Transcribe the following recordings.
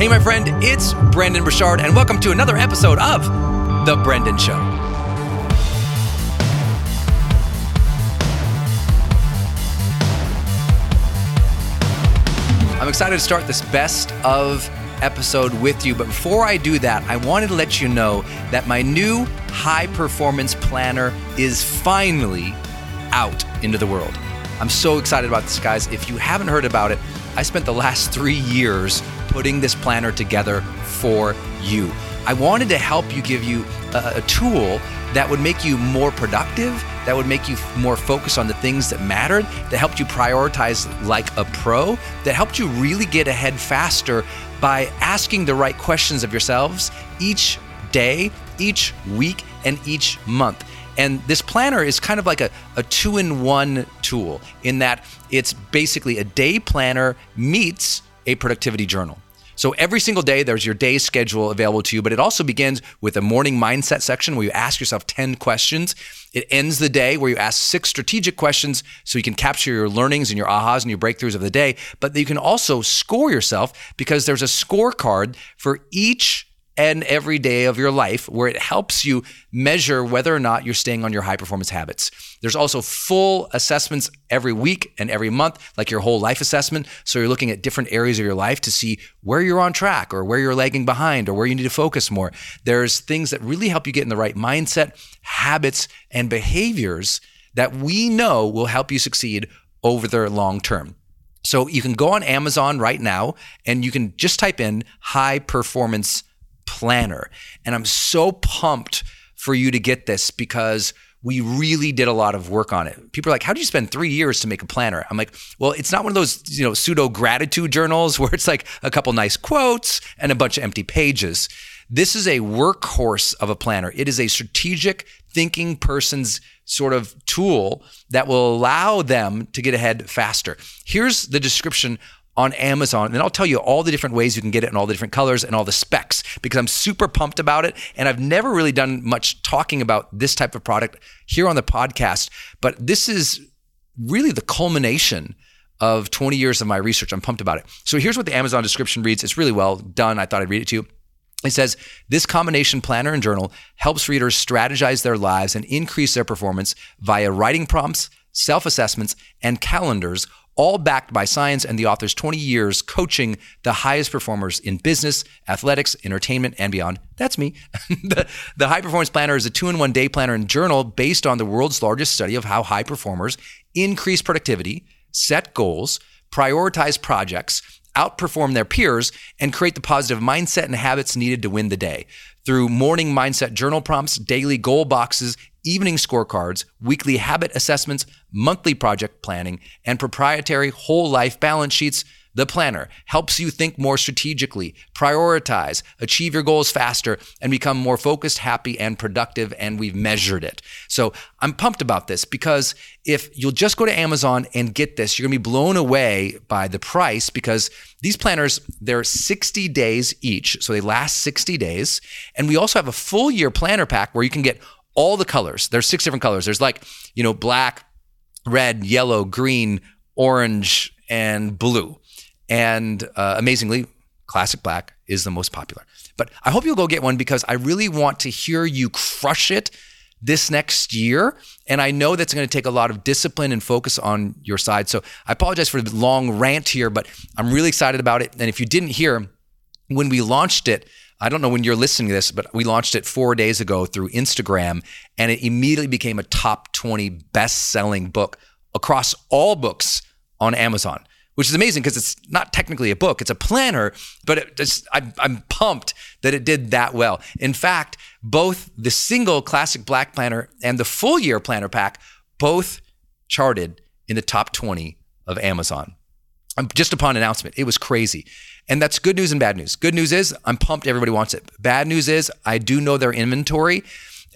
Hey, my friend, it's Brendon Burchard, and welcome to another episode of The Brendon Show. I'm excited to start this best of episode with you, but before I do that, I wanted to let you know that my new high performance planner is finally out into the world. I'm so excited about this, guys. If you haven't heard about it, I spent the last three years putting this planner together for you. I wanted to help you give you a, a tool that would make you more productive, that would make you more focused on the things that mattered, that helped you prioritize like a pro, that helped you really get ahead faster by asking the right questions of yourselves each day, each week, and each month. And this planner is kind of like a, a two in one tool in that it's basically a day planner meets a productivity journal. So every single day, there's your day schedule available to you, but it also begins with a morning mindset section where you ask yourself 10 questions. It ends the day where you ask six strategic questions so you can capture your learnings and your ahas and your breakthroughs of the day. But you can also score yourself because there's a scorecard for each and every day of your life where it helps you measure whether or not you're staying on your high performance habits. There's also full assessments every week and every month, like your whole life assessment. So you're looking at different areas of your life to see where you're on track or where you're lagging behind or where you need to focus more. There's things that really help you get in the right mindset, habits, and behaviors that we know will help you succeed over the long term. So you can go on Amazon right now and you can just type in high performance planner. And I'm so pumped for you to get this because we really did a lot of work on it. People are like, "How do you spend 3 years to make a planner?" I'm like, "Well, it's not one of those, you know, pseudo gratitude journals where it's like a couple nice quotes and a bunch of empty pages. This is a workhorse of a planner. It is a strategic thinking person's sort of tool that will allow them to get ahead faster. Here's the description on Amazon. And I'll tell you all the different ways you can get it in all the different colors and all the specs because I'm super pumped about it. And I've never really done much talking about this type of product here on the podcast. But this is really the culmination of 20 years of my research. I'm pumped about it. So here's what the Amazon description reads. It's really well done. I thought I'd read it to you. It says this combination planner and journal helps readers strategize their lives and increase their performance via writing prompts, self assessments, and calendars, all backed by science and the author's 20 years coaching the highest performers in business, athletics, entertainment, and beyond. That's me. the, the High Performance Planner is a two in one day planner and journal based on the world's largest study of how high performers increase productivity, set goals, prioritize projects, outperform their peers, and create the positive mindset and habits needed to win the day. Through morning mindset journal prompts, daily goal boxes, evening scorecards, weekly habit assessments, monthly project planning, and proprietary whole life balance sheets, the planner helps you think more strategically, prioritize, achieve your goals faster, and become more focused, happy, and productive. And we've measured it. So I'm pumped about this because if you'll just go to Amazon and get this, you're to be blown away by the price because these planners, they're 60 days each. So they last 60 days. And we also have a full year planner pack where you can get all the colors. There's six different colors. There's like, you know, black, red, yellow, green, orange, and blue. And uh, amazingly, classic black is the most popular. But I hope you'll go get one because I really want to hear you crush it this next year. And I know that's going to take a lot of discipline and focus on your side. So I apologize for the long rant here, but I'm really excited about it. And if you didn't hear, when we launched it, I don't know when you're listening to this, but we launched it four days ago through Instagram, and it immediately became a top 20 best selling book across all books on Amazon which is amazing because it's not technically a book, it's a planner, but it just, I'm, I'm pumped that it did that well. In fact, both the single classic black planner and the full year planner pack both charted in the top 20 of Amazon. Um, just upon announcement, it was crazy. And that's good news and bad news. Good news is I'm pumped everybody wants it. Bad news is I do know their inventory.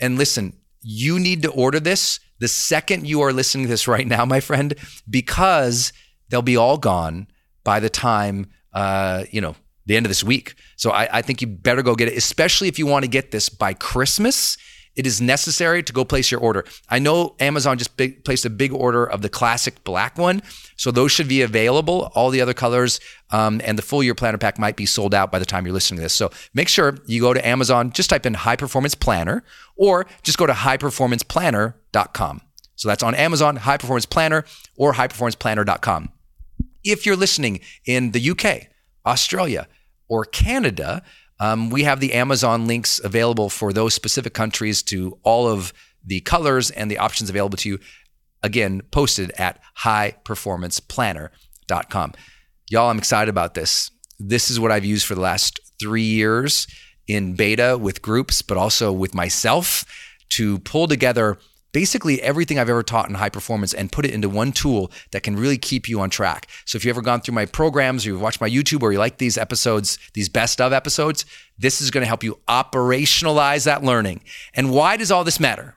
And listen, you need to order this the second you are listening to this right now, my friend, because they'll be all gone by the time uh, you know the end of this week. So I, I think you better go get it, especially if you want to get this by Christmas. It is necessary to go place your order. I know Amazon just big, placed a big order of the classic black one, so those should be available. All the other colors um, and the full year planner pack might be sold out by the time you're listening to this. So make sure you go to Amazon, just type in high performance planner, or just go to highperformanceplanner.com. So that's on Amazon, high performance planner, or highperformanceplanner.com. If you're listening in the UK, Australia, or Canada, um, we have the Amazon links available for those specific countries to all of the colors and the options available to you. Again, posted at highperformanceplanner.com. Y'all, I'm excited about this. This is what I've used for the last three years in beta with groups, but also with myself to pull together basically everything I've ever taught in high performance and put it into one tool that can really keep you on track. So if you've ever gone through my programs or you've watched my YouTube or you like these episodes, these best of episodes, this is going to help you operationalize that learning. And why does all this matter?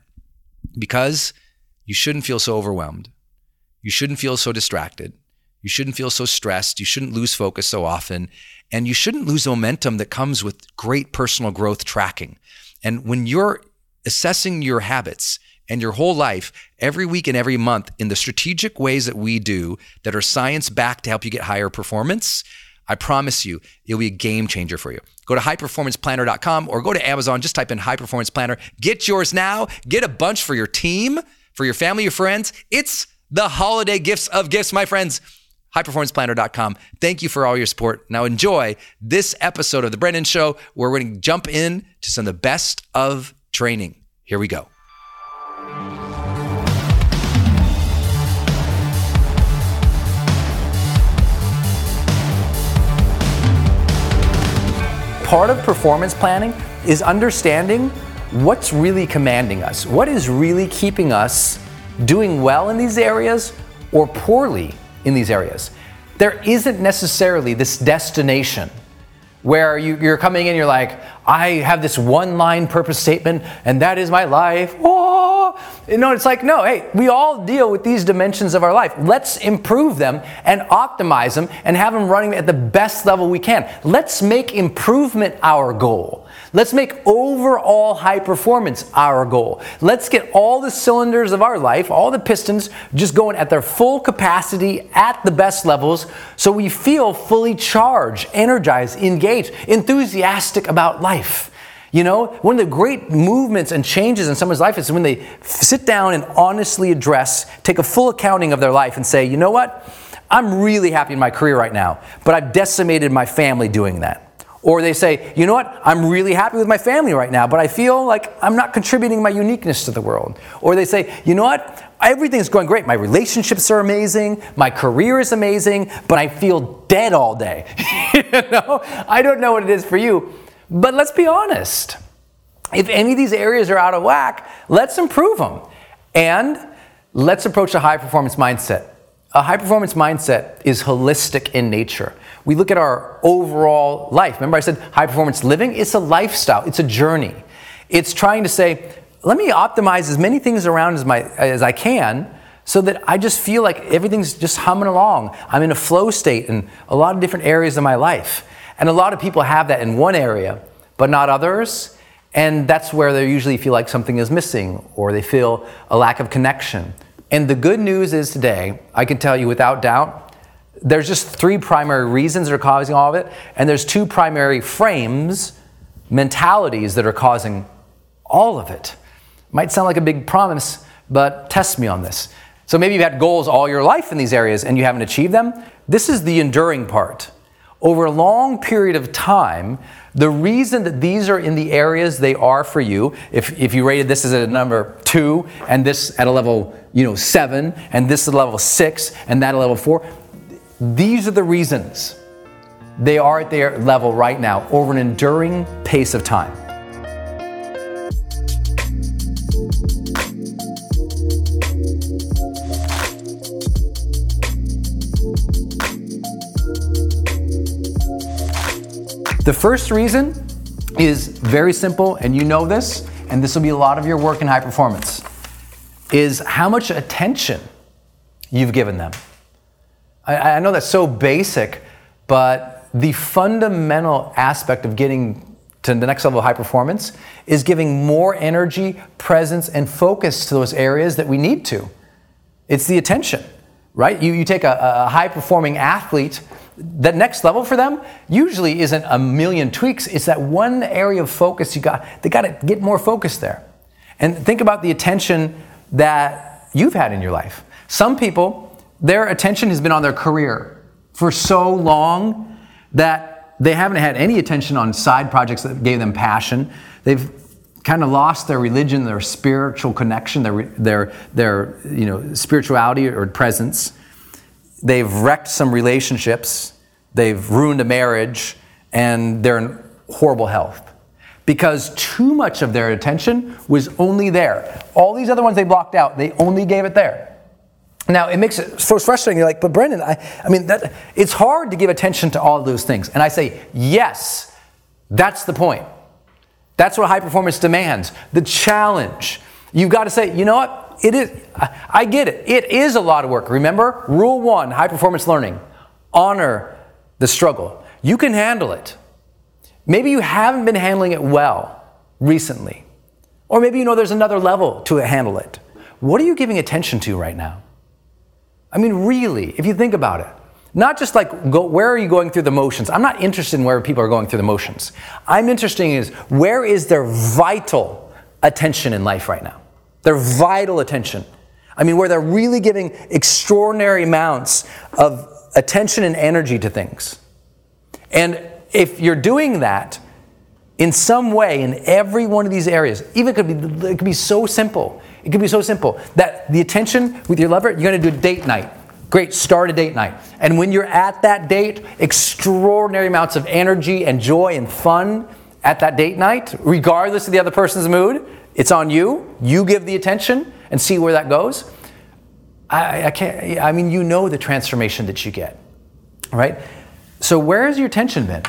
Because you shouldn't feel so overwhelmed. You shouldn't feel so distracted. You shouldn't feel so stressed. You shouldn't lose focus so often. And you shouldn't lose momentum that comes with great personal growth tracking. And when you're assessing your habits, and your whole life, every week and every month, in the strategic ways that we do that are science backed to help you get higher performance, I promise you, it'll be a game changer for you. Go to highperformanceplanner.com or go to Amazon, just type in high performance planner. Get yours now. Get a bunch for your team, for your family, your friends. It's the holiday gifts of gifts, my friends. Highperformanceplanner.com. Thank you for all your support. Now enjoy this episode of The Brendon Show where we're going to jump in to some of the best of training. Here we go. Part of performance planning is understanding what's really commanding us. What is really keeping us doing well in these areas or poorly in these areas? There isn't necessarily this destination where you, are coming in, you're like, I have this one line purpose statement, and that is my life. Oh, you know, it's like, no, hey, we all deal with these dimensions of our life. Let's improve them and optimize them and have them running at the best level we can. Let's make improvement our goal. Let's make overall high performance our goal. Let's get all the cylinders of our life, all the pistons, just going at their full capacity at the best levels so we feel fully charged, energized, engaged, enthusiastic about life. You know, one of the great movements and changes in someone's life is when they sit down and honestly address, take a full accounting of their life and say, you know what? I'm really happy in my career right now, but I've decimated my family doing that. Or they say, you know what, I'm really happy with my family right now, but I feel like I'm not contributing my uniqueness to the world. Or they say, you know what, everything's going great. My relationships are amazing, my career is amazing, but I feel dead all day. you know? I don't know what it is for you, but let's be honest. If any of these areas are out of whack, let's improve them. And let's approach a high performance mindset. A high performance mindset is holistic in nature. We look at our overall life. Remember, I said high performance living? It's a lifestyle, it's a journey. It's trying to say, let me optimize as many things around as, my, as I can so that I just feel like everything's just humming along. I'm in a flow state in a lot of different areas of my life. And a lot of people have that in one area, but not others. And that's where they usually feel like something is missing or they feel a lack of connection. And the good news is today, I can tell you without doubt, there's just three primary reasons that are causing all of it, and there's two primary frames, mentalities that are causing all of it. Might sound like a big promise, but test me on this. So maybe you've had goals all your life in these areas and you haven't achieved them. This is the enduring part. Over a long period of time, the reason that these are in the areas they are for you, if, if you rated this as a number two and this at a level you know seven and this at a level six and that at a level four, these are the reasons they are at their level right now over an enduring pace of time. The first reason is very simple, and you know this, and this will be a lot of your work in high performance, is how much attention you've given them. I, I know that's so basic, but the fundamental aspect of getting to the next level of high performance is giving more energy, presence, and focus to those areas that we need to. It's the attention, right? You, you take a, a high performing athlete, that next level for them usually isn't a million tweaks, it's that one area of focus you got, they got to get more focus there. And think about the attention that you've had in your life. Some people, their attention has been on their career for so long that they haven't had any attention on side projects that gave them passion. They've kind of lost their religion, their spiritual connection, their, their, their you know, spirituality or presence. They've wrecked some relationships. They've ruined a marriage, and they're in horrible health because too much of their attention was only there. All these other ones they blocked out, they only gave it there. Now it makes it so frustrating. You're like, but Brendon, I, I mean, that, it's hard to give attention to all those things. And I say, yes, that's the point. That's what high performance demands. The challenge. You've got to say, you know what? It is. I, get it. It is a lot of work. Remember, rule one: high performance learning. Honor the struggle. You can handle it. Maybe you haven't been handling it well recently, or maybe you know there's another level to handle it. What are you giving attention to right now? I mean, really, if you think about it. Not just like go, where are you going through the motions? I'm not interested in where people are going through the motions. I'm interested in is where is their vital attention in life right now? Their vital attention. I mean, where they're really giving extraordinary amounts of attention and energy to things. And if you're doing that in some way in every one of these areas, even it could be it could be so simple. It could be so simple that the attention with your lover, you're going to do a date night. Great, start a date night. And when you're at that date, extraordinary amounts of energy and joy and fun at that date night, regardless of the other person's mood. It's on you. You give the attention and see where that goes. I, I can't, I mean, you know the transformation that you get, right? So, where has your attention been?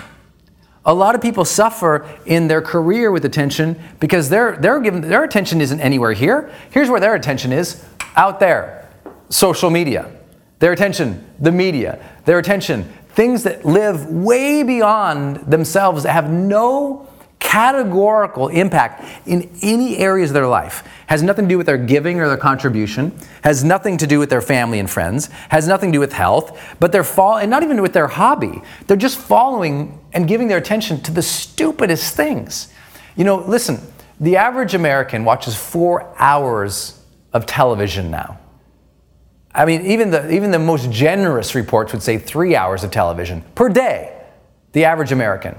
A lot of people suffer in their career with attention because their, their, given, their attention isn't anywhere here. Here's where their attention is out there social media their attention, the media, their attention, things that live way beyond themselves that have no categorical impact in any areas of their life. Has nothing to do with their giving or their contribution. Has nothing to do with their family and friends. Has nothing to do with health. But they're fall and not even with their hobby. They're just following and giving their attention to the stupidest things. You know listen the average american watches four hours of television now I mean, even the, even the most generous reports would say three hours of television per day, the average American.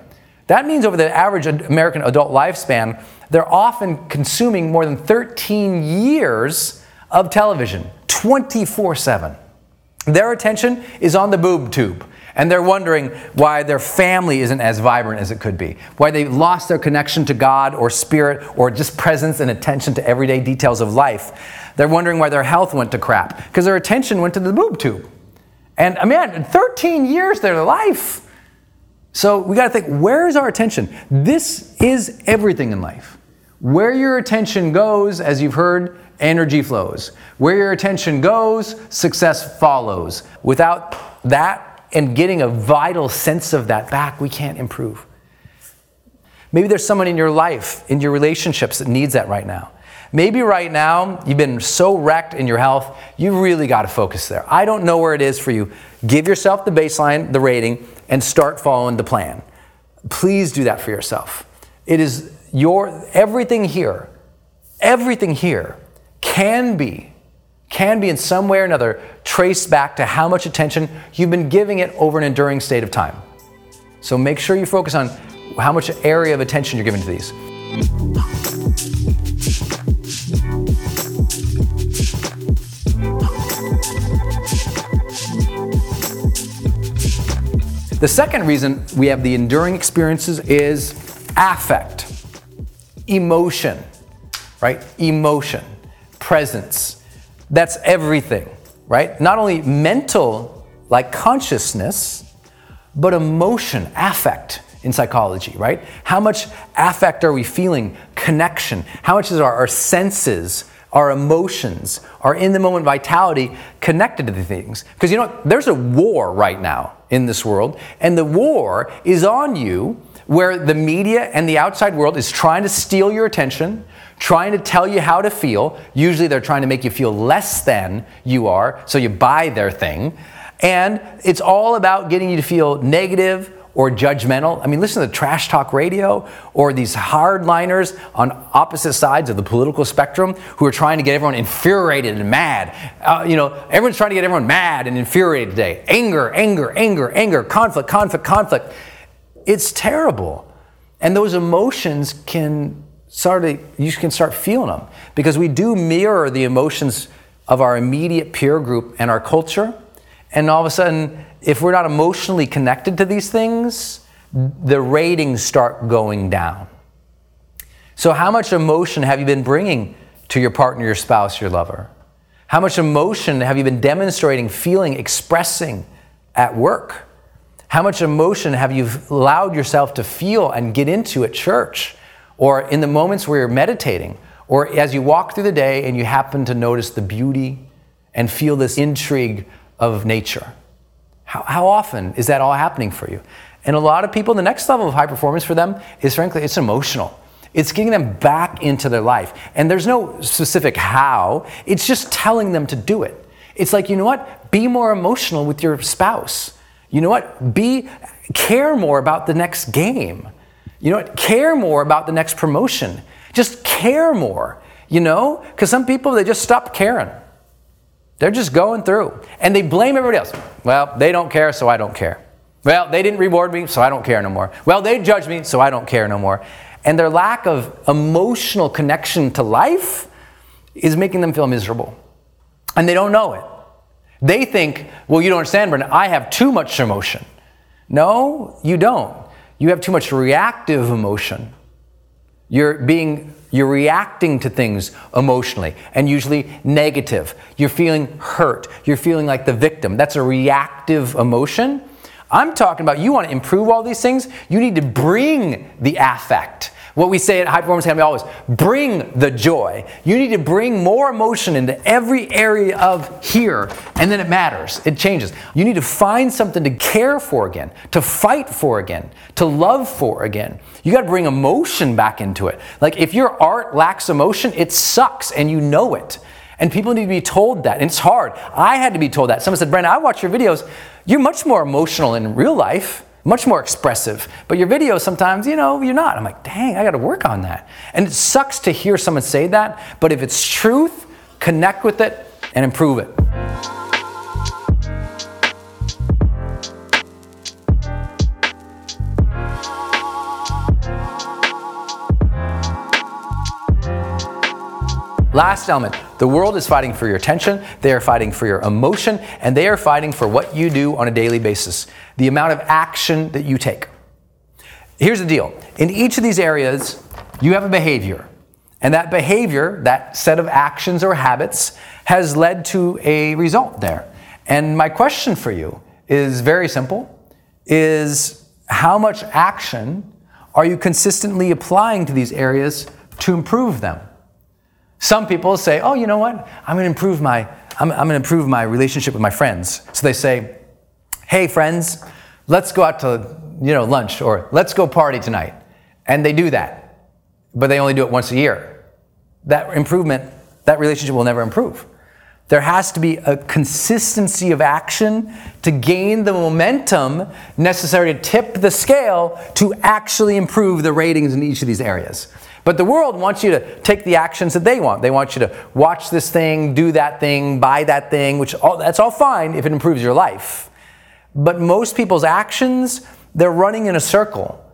That means over the average American adult lifespan, they're often consuming more than 13 years of television, 24 7. Their attention is on the boob tube. And they're wondering why their family isn't as vibrant as it could be, why they've lost their connection to God or spirit or just presence and attention to everyday details of life. They're wondering why their health went to crap because their attention went to the boob tube. And I mean, 13 years of their life. So we got to think where's our attention? This is everything in life. Where your attention goes, as you've heard, energy flows. Where your attention goes, success follows. Without that, and getting a vital sense of that back, we can't improve. Maybe there's someone in your life, in your relationships, that needs that right now. Maybe right now you've been so wrecked in your health, you really got to focus there. I don't know where it is for you. Give yourself the baseline, the rating, and start following the plan. Please do that for yourself. It is your everything here, everything here can be can be in some way or another traced back to how much attention you've been giving it over an enduring state of time. So make sure you focus on how much area of attention you're giving to these. The second reason we have the enduring experiences is affect, emotion, right? Emotion, presence that's everything, right? Not only mental, like consciousness, but emotion, affect in psychology, right? How much affect are we feeling? Connection. How much is our, our senses, our emotions, our in the moment vitality connected to the things? Because you know, there's a war right now in this world, and the war is on you where the media and the outside world is trying to steal your attention, trying to tell you how to feel. Usually they're trying to make you feel less than you are, so you buy their thing. And it's all about getting you to feel negative or judgmental. I mean, listen to the trash talk radio or these hardliners on opposite sides of the political spectrum who are trying to get everyone infuriated and mad. Uh, you know, everyone's trying to get everyone mad and infuriated today. Anger, anger, anger, anger, conflict, conflict, conflict. It's terrible. And those emotions can start to, you can start feeling them because we do mirror the emotions of our immediate peer group and our culture. And all of a sudden, if we're not emotionally connected to these things, the ratings start going down. So, how much emotion have you been bringing to your partner, your spouse, your lover? How much emotion have you been demonstrating, feeling, expressing at work? How much emotion have you allowed yourself to feel and get into at church? Or in the moments where you're meditating, or as you walk through the day and you happen to notice the beauty and feel this intrigue of nature. How, how often is that all happening for you? And a lot of people, the next level of high performance for them is frankly, it's emotional. It's getting them back into their life. And there's no specific how, it's just telling them to do it. It's like, you know what? Be more emotional with your spouse. You know what? Be care more about the next game. You know what? Care more about the next promotion. Just care more. You know? Because some people they just stop caring. They're just going through. And they blame everybody else. Well, they don't care, so I don't care. Well, they didn't reward me, so I don't care no more. Well, they judged me, so I don't care no more. And their lack of emotional connection to life is making them feel miserable. And they don't know it. They think, well, you don't understand, Brendon, I have too much emotion. No, you don't. You have too much reactive emotion. You're being you're reacting to things emotionally and usually negative. You're feeling hurt. You're feeling like the victim. That's a reactive emotion. I'm talking about you want to improve all these things, you need to bring the affect. What we say at High Performance Academy always bring the joy. You need to bring more emotion into every area of here, and then it matters. It changes. You need to find something to care for again, to fight for again, to love for again. You got to bring emotion back into it. Like if your art lacks emotion, it sucks, and you know it. And people need to be told that. And it's hard. I had to be told that. Someone said, Brandon, I watch your videos. You're much more emotional in real life much more expressive. But your videos sometimes, you know, you're not. I'm like, dang, I got to work on that. And it sucks to hear someone say that, but if it's truth, connect with it and improve it. Last element the world is fighting for your attention, they are fighting for your emotion, and they are fighting for what you do on a daily basis, the amount of action that you take. Here's the deal in each of these areas, you have a behavior. And that behavior, that set of actions or habits, has led to a result there. And my question for you is very simple is how much action are you consistently applying to these areas to improve them? Some people say, oh, you know what? I'm going to improve my, I'm, I'm going to improve my relationship with my friends. So they say, hey, friends, let's go out to, you know, lunch or let's go party tonight. And they do that, but they only do it once a year. That improvement, that relationship will never improve. There has to be a consistency of action to gain the momentum necessary to tip the scale to actually improve the ratings in each of these areas. But the world wants you to take the actions that they want. They want you to watch this thing, do that thing, buy that thing, which all, that's all fine if it improves your life. But most people's actions, they're running in a circle,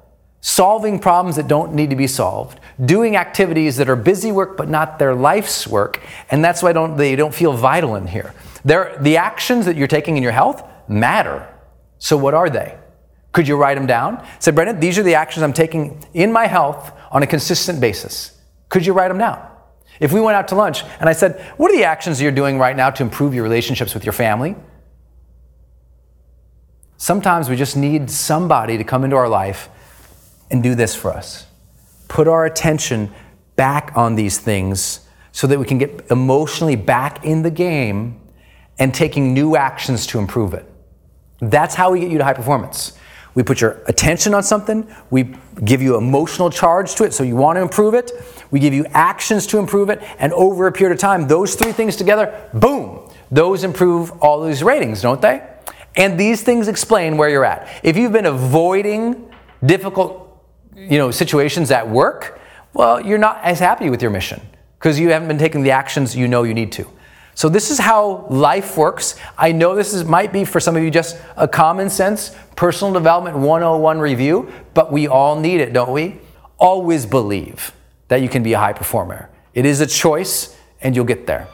solving problems that don't need to be solved, doing activities that are busy work but not their life's work, and that's why don't, they don't feel vital in here. They're, the actions that you're taking in your health matter. So what are they? Could you write them down? Said Brendon, these are the actions I'm taking in my health on a consistent basis. Could you write them down? If we went out to lunch and I said, What are the actions you're doing right now to improve your relationships with your family? Sometimes we just need somebody to come into our life and do this for us. Put our attention back on these things so that we can get emotionally back in the game and taking new actions to improve it. That's how we get you to high performance. We put your attention on something, we give you emotional charge to it, so you want to improve it. We give you actions to improve it, and over a period of time, those three things together, boom, those improve all these ratings, don't they? And these things explain where you're at. If you've been avoiding difficult, you know, situations at work, well, you're not as happy with your mission because you haven't been taking the actions you know you need to. So this is how life works. I know this is, might be for some of you just a common sense personal development 101 review, but we all need it, don't we? Always believe that you can be a high performer. It is a choice and you'll get there.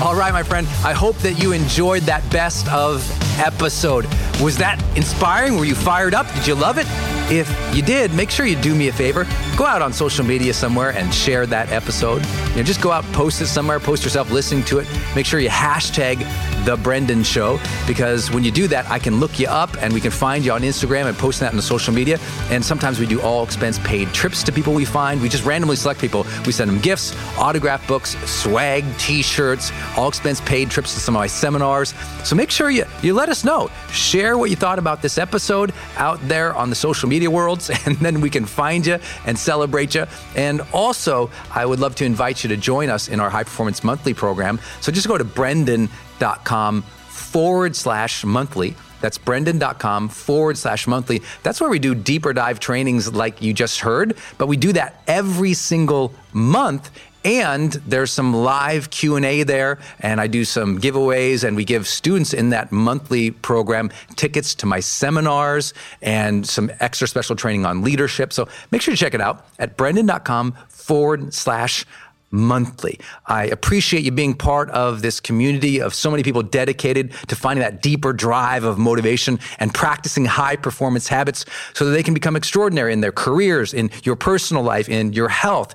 All right, my friend. I hope that you enjoyed that best of episode. Was that inspiring? Were you fired up? Did you love it? If you did, make sure you do me a favor. Go out on social media somewhere and share that episode. You know, just go out, post it somewhere, post yourself listening to it. Make sure you hashtag the Brendon Show because when you do that, I can look you up and we can find you on Instagram and post that on the social media. And sometimes we do all expense paid trips to people we find. We just randomly select people. We send them gifts, autograph books, swag, t-shirts, all expense paid trips to some of my seminars. So make sure you you let us know. Share what you thought about this episode out there on the social media worlds, and then we can find you and celebrate you. And also, I would love to invite you to join us in our High Performance Monthly program. So just go to Brendon brendon.com forward slash monthly. That's brendon.com forward slash monthly. That's where we do deeper dive trainings like you just heard, but we do that every single month and there's some live q&a there and i do some giveaways and we give students in that monthly program tickets to my seminars and some extra special training on leadership so make sure to check it out at brendon.com forward slash monthly. I appreciate you being part of this community of so many people dedicated to finding that deeper drive of motivation and practicing high performance habits so that they can become extraordinary in their careers, in your personal life, in your health.